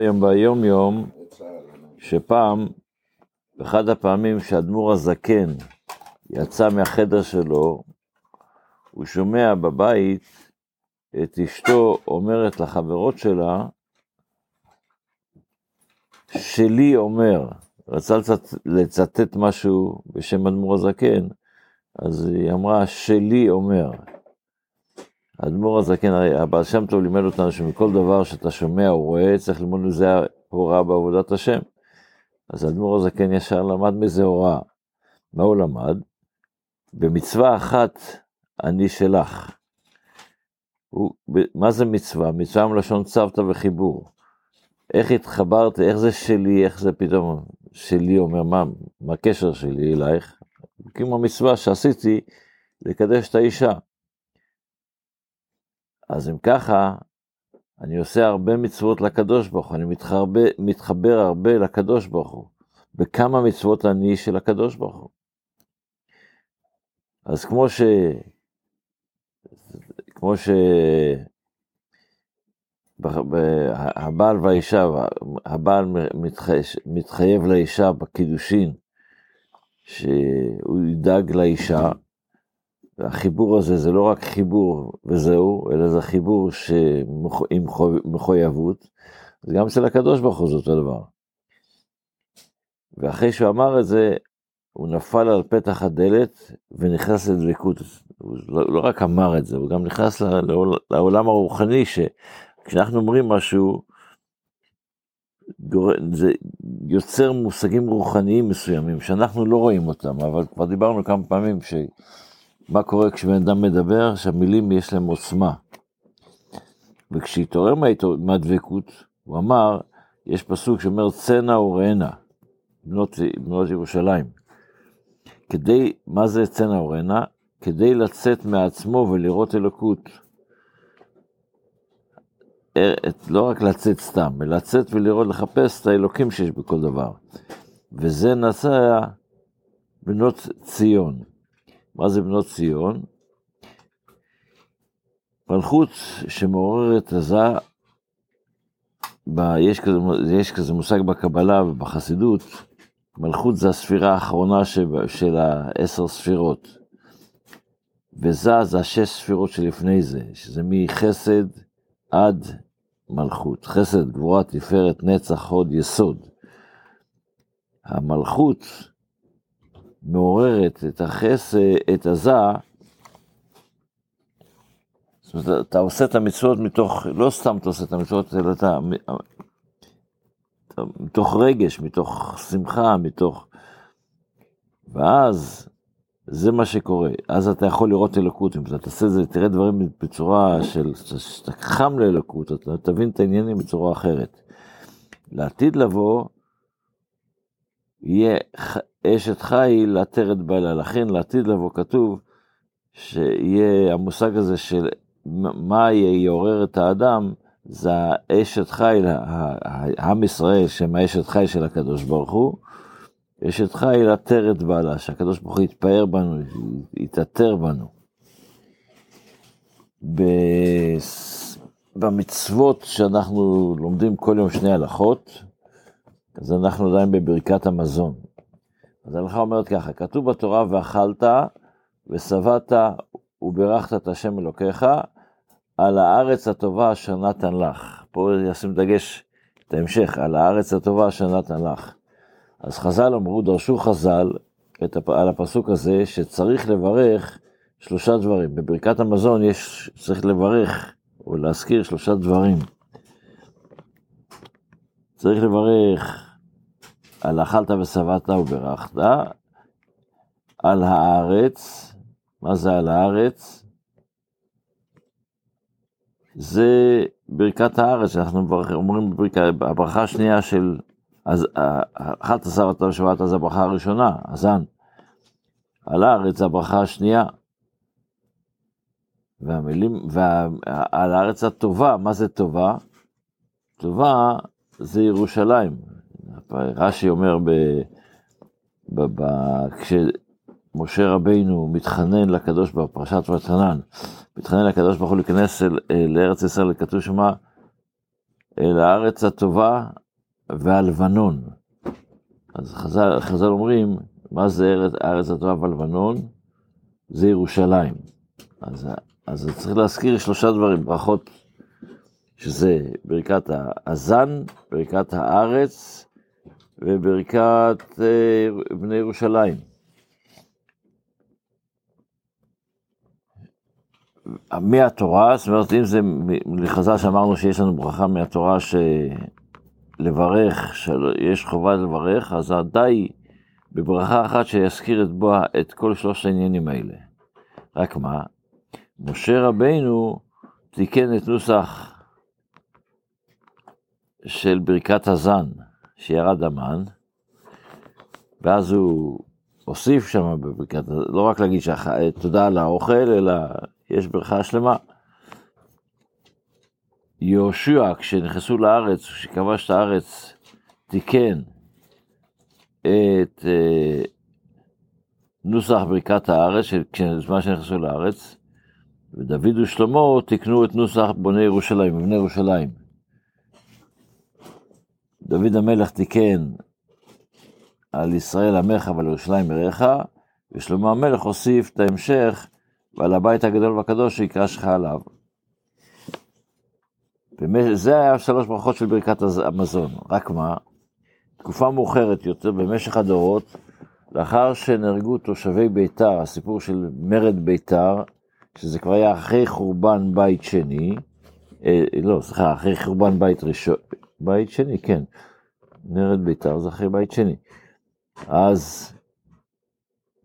היום ביום יום, שפעם, באחד הפעמים שאדמו"ר הזקן יצא מהחדר שלו, הוא שומע בבית את אשתו אומרת לחברות שלה, שלי אומר, רצה לצט, לצטט משהו בשם אדמו"ר הזקן, אז היא אמרה, שלי אומר. האדמו"ר הזקן, הבעל שם טוב לימד אותנו שמכל דבר שאתה שומע או רואה, צריך ללמוד מזה הוראה בעבודת השם. אז האדמו"ר הזקן ישר למד מזה הוראה. מה הוא למד? במצווה אחת אני שלך. הוא, מה זה מצווה? מצווה מלשון צוותא וחיבור. איך התחברת, איך זה שלי, איך זה פתאום שלי אומר, מה, מה הקשר שלי אלייך? כמו מצווה שעשיתי לקדש את האישה. אז אם ככה, אני עושה הרבה מצוות לקדוש ברוך הוא, אני מתחבר, מתחבר הרבה לקדוש ברוך הוא. בכמה מצוות אני של הקדוש ברוך הוא. אז כמו ש... כמו ש... הבעל והאישה, הבעל מתחייב לאישה בקידושין, שהוא ידאג לאישה, והחיבור הזה זה לא רק חיבור וזהו, אלא זה חיבור עם מחויבות, זה גם אצל הקדוש ברוך הוא זה אותו דבר. ואחרי שהוא אמר את זה, הוא נפל על פתח הדלת ונכנס לדבקות. הוא לא, לא רק אמר את זה, הוא גם נכנס לעולם הרוחני, שכשאנחנו אומרים משהו, זה יוצר מושגים רוחניים מסוימים, שאנחנו לא רואים אותם, אבל כבר דיברנו כמה פעמים, ש... מה קורה כשבן אדם מדבר, שהמילים יש להם עוצמה. וכשהתעורר מהדבקות, הוא אמר, יש פסוק שאומר צנע וראנה, בנות, בנות ירושלים. כדי, מה זה צנע וראנה? כדי לצאת מעצמו ולראות אלוקות. לא רק לצאת סתם, אלא לצאת ולראות, לחפש את האלוקים שיש בכל דבר. וזה נעשה בנות ציון. מה זה בנות ציון? מלכות שמעוררת עזה, ב, יש, כזה, יש כזה מושג בקבלה ובחסידות, מלכות זה הספירה האחרונה של, של העשר ספירות. וזה זה השש ספירות שלפני זה, שזה מחסד עד מלכות. חסד, גבורה, תפארת, נצח, הוד, יסוד. המלכות מעוררת את החסד, את הזה, זאת אומרת, אתה עושה את המצוות מתוך, לא סתם אתה עושה את המצוות, אלא אתה, מתוך רגש, מתוך שמחה, מתוך... ואז זה מה שקורה, אז אתה יכול לראות אלוקות, אם אתה תעשה את זה, תראה דברים בצורה של, שאתה חם לאלוקות, אתה תבין את העניינים בצורה אחרת. לעתיד לבוא, יהיה אשת חיל עטרת בעלה. לכן לעתיד לבוא כתוב שיהיה המושג הזה של מה יעורר את האדם, זה האשת חיל, עם ישראל, שהם האשת חיל של הקדוש ברוך הוא, אשת חיל עטרת בעלה, שהקדוש ברוך הוא יתפאר בנו, יתעטר בנו. במצוות שאנחנו לומדים כל יום שני הלכות, אז אנחנו עדיין בברכת המזון. אז ההלכה אומרת ככה, כתוב בתורה ואכלת ושבעת וברכת את השם אלוקיך על הארץ הטובה אשר נתן לך. פה ישים דגש את ההמשך, על הארץ הטובה אשר נתן לך. אז חז"ל אמרו, דרשו חז"ל את, על הפסוק הזה, שצריך לברך שלושה דברים. בברכת המזון יש, צריך לברך או להזכיר שלושה דברים. צריך לברך על אכלת ושבעת וברכת, על הארץ, מה זה על הארץ? זה ברכת הארץ, אנחנו אומרים בברכה, הברכה השנייה של, אז אכלת שבעת ושבעת זה הברכה הראשונה, הזן. על הארץ הברכה השנייה. והמילים, ועל הארץ הטובה, מה זה טובה? טובה זה ירושלים, רש"י אומר, ב, ב, ב, כשמשה רבינו מתחנן לקדוש ברוך הוא, פרשת ותחנן, מתחנן לקדוש ברוך הוא להיכנס אל, לארץ ישראל, כתוב שמה, אל הארץ הטובה והלבנון. אז חז"ל, חז"ל אומרים, מה זה ארץ, הארץ הטובה והלבנון? זה ירושלים. אז, אז צריך להזכיר שלושה דברים, ברכות, שזה ברכת הזן, ברכת הארץ וברכת אה, בני ירושלים. מהתורה, זאת אומרת, אם זה לחז"ל שאמרנו שיש לנו ברכה מהתורה שלברך, שיש חובה לברך, אז די בברכה אחת שיזכיר את בוה את כל שלושת העניינים האלה. רק מה? משה רבינו תיקן את נוסח של ברכת הזן, שירד המן, ואז הוא הוסיף שם בברכת, לא רק להגיד שח... תודה על האוכל, אלא יש ברכה שלמה. יהושע, כשנכנסו לארץ, כשכבש את הארץ, תיקן את אה, נוסח ברכת הארץ, בזמן שנכנסו לארץ, ודוד ושלמה תיקנו את נוסח בוני ירושלים, מבני ירושלים. דוד המלך תיקן על ישראל עמך ועל ירושלים עריך, ושלמה המלך הוסיף את ההמשך ועל הבית הגדול והקדוש שיקרא שלך עליו. זה היה שלוש ברכות של ברכת המזון, רק מה, תקופה מאוחרת יותר, במשך הדורות, לאחר שנהרגו תושבי ביתר, הסיפור של מרד ביתר, שזה כבר היה אחרי חורבן בית שני, אה, לא, סליחה, אחרי חורבן בית ראשון, בית שני, כן, מרד ביתר זה אחרי בית שני. אז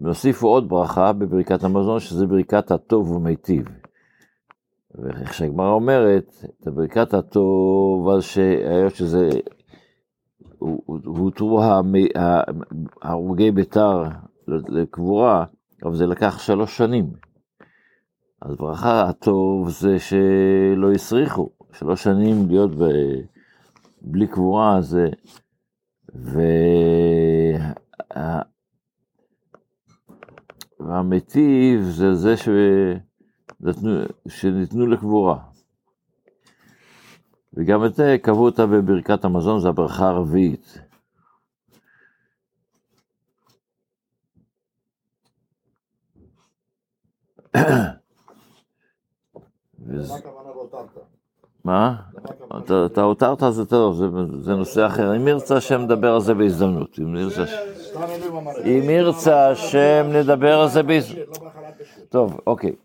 והוסיפו עוד ברכה בברכת המזון, שזה ברכת הטוב ומיטיב. ואיך שהגמרא אומרת, את ברכת הטוב, אז שהיות שזה, הותרו הרוגי ביתר לקבורה, אבל זה לקח שלוש שנים. אז ברכה הטוב זה שלא הסריחו, שלוש שנים להיות ב... בלי קבורה זה... וה... והמיטיב זה זה שנתנו, שניתנו לקבורה. וגם את זה קבעו אותה בברכת המזון, זו הברכה הרביעית. מה? אתה הותרת זה טוב, זה נושא אחר. אם ירצה השם נדבר על זה בהזדמנות. אם ירצה השם נדבר על זה בהזדמנות. טוב, אוקיי.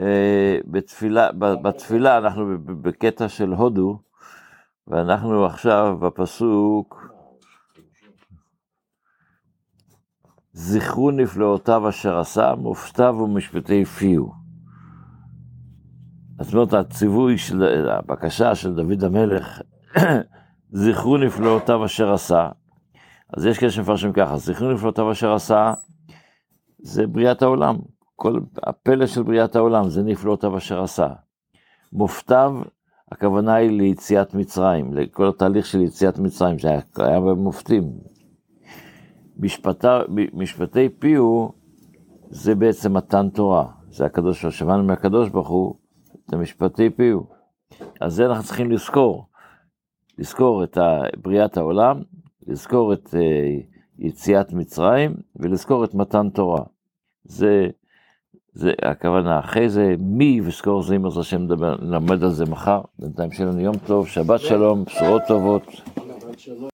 אה, בתפילה, בתפילה אנחנו בקטע של הודו, ואנחנו עכשיו בפסוק זכרו נפלאותיו אשר עשה, מופתיו ומשפטי פיו. זאת אומרת, הציווי של, הבקשה של דוד המלך, זכרו נפלאותיו אשר עשה. אז יש כאלה שמפרשים ככה, זכרו נפלאותיו אשר עשה, זה בריאת העולם. כל הפלא של בריאת העולם זה נפלאותיו אשר עשה. מופתיו, הכוונה היא ליציאת מצרים, לכל התהליך של יציאת מצרים, שהיה במופתים. משפטי, פיהו זה בעצם מתן תורה, זה הקדוש, שמענו מהקדוש ברוך הוא, זה משפטי פיהו. אז זה אנחנו צריכים לזכור, לזכור את בריאת העולם, לזכור את אה, יציאת מצרים ולזכור את מתן תורה. זה, זה הכוונה. אחרי זה, מי וזכור זה אם השם נלמד על זה מחר. בינתיים שיהיה לנו יום טוב, שבת שלום, בשורות טובות.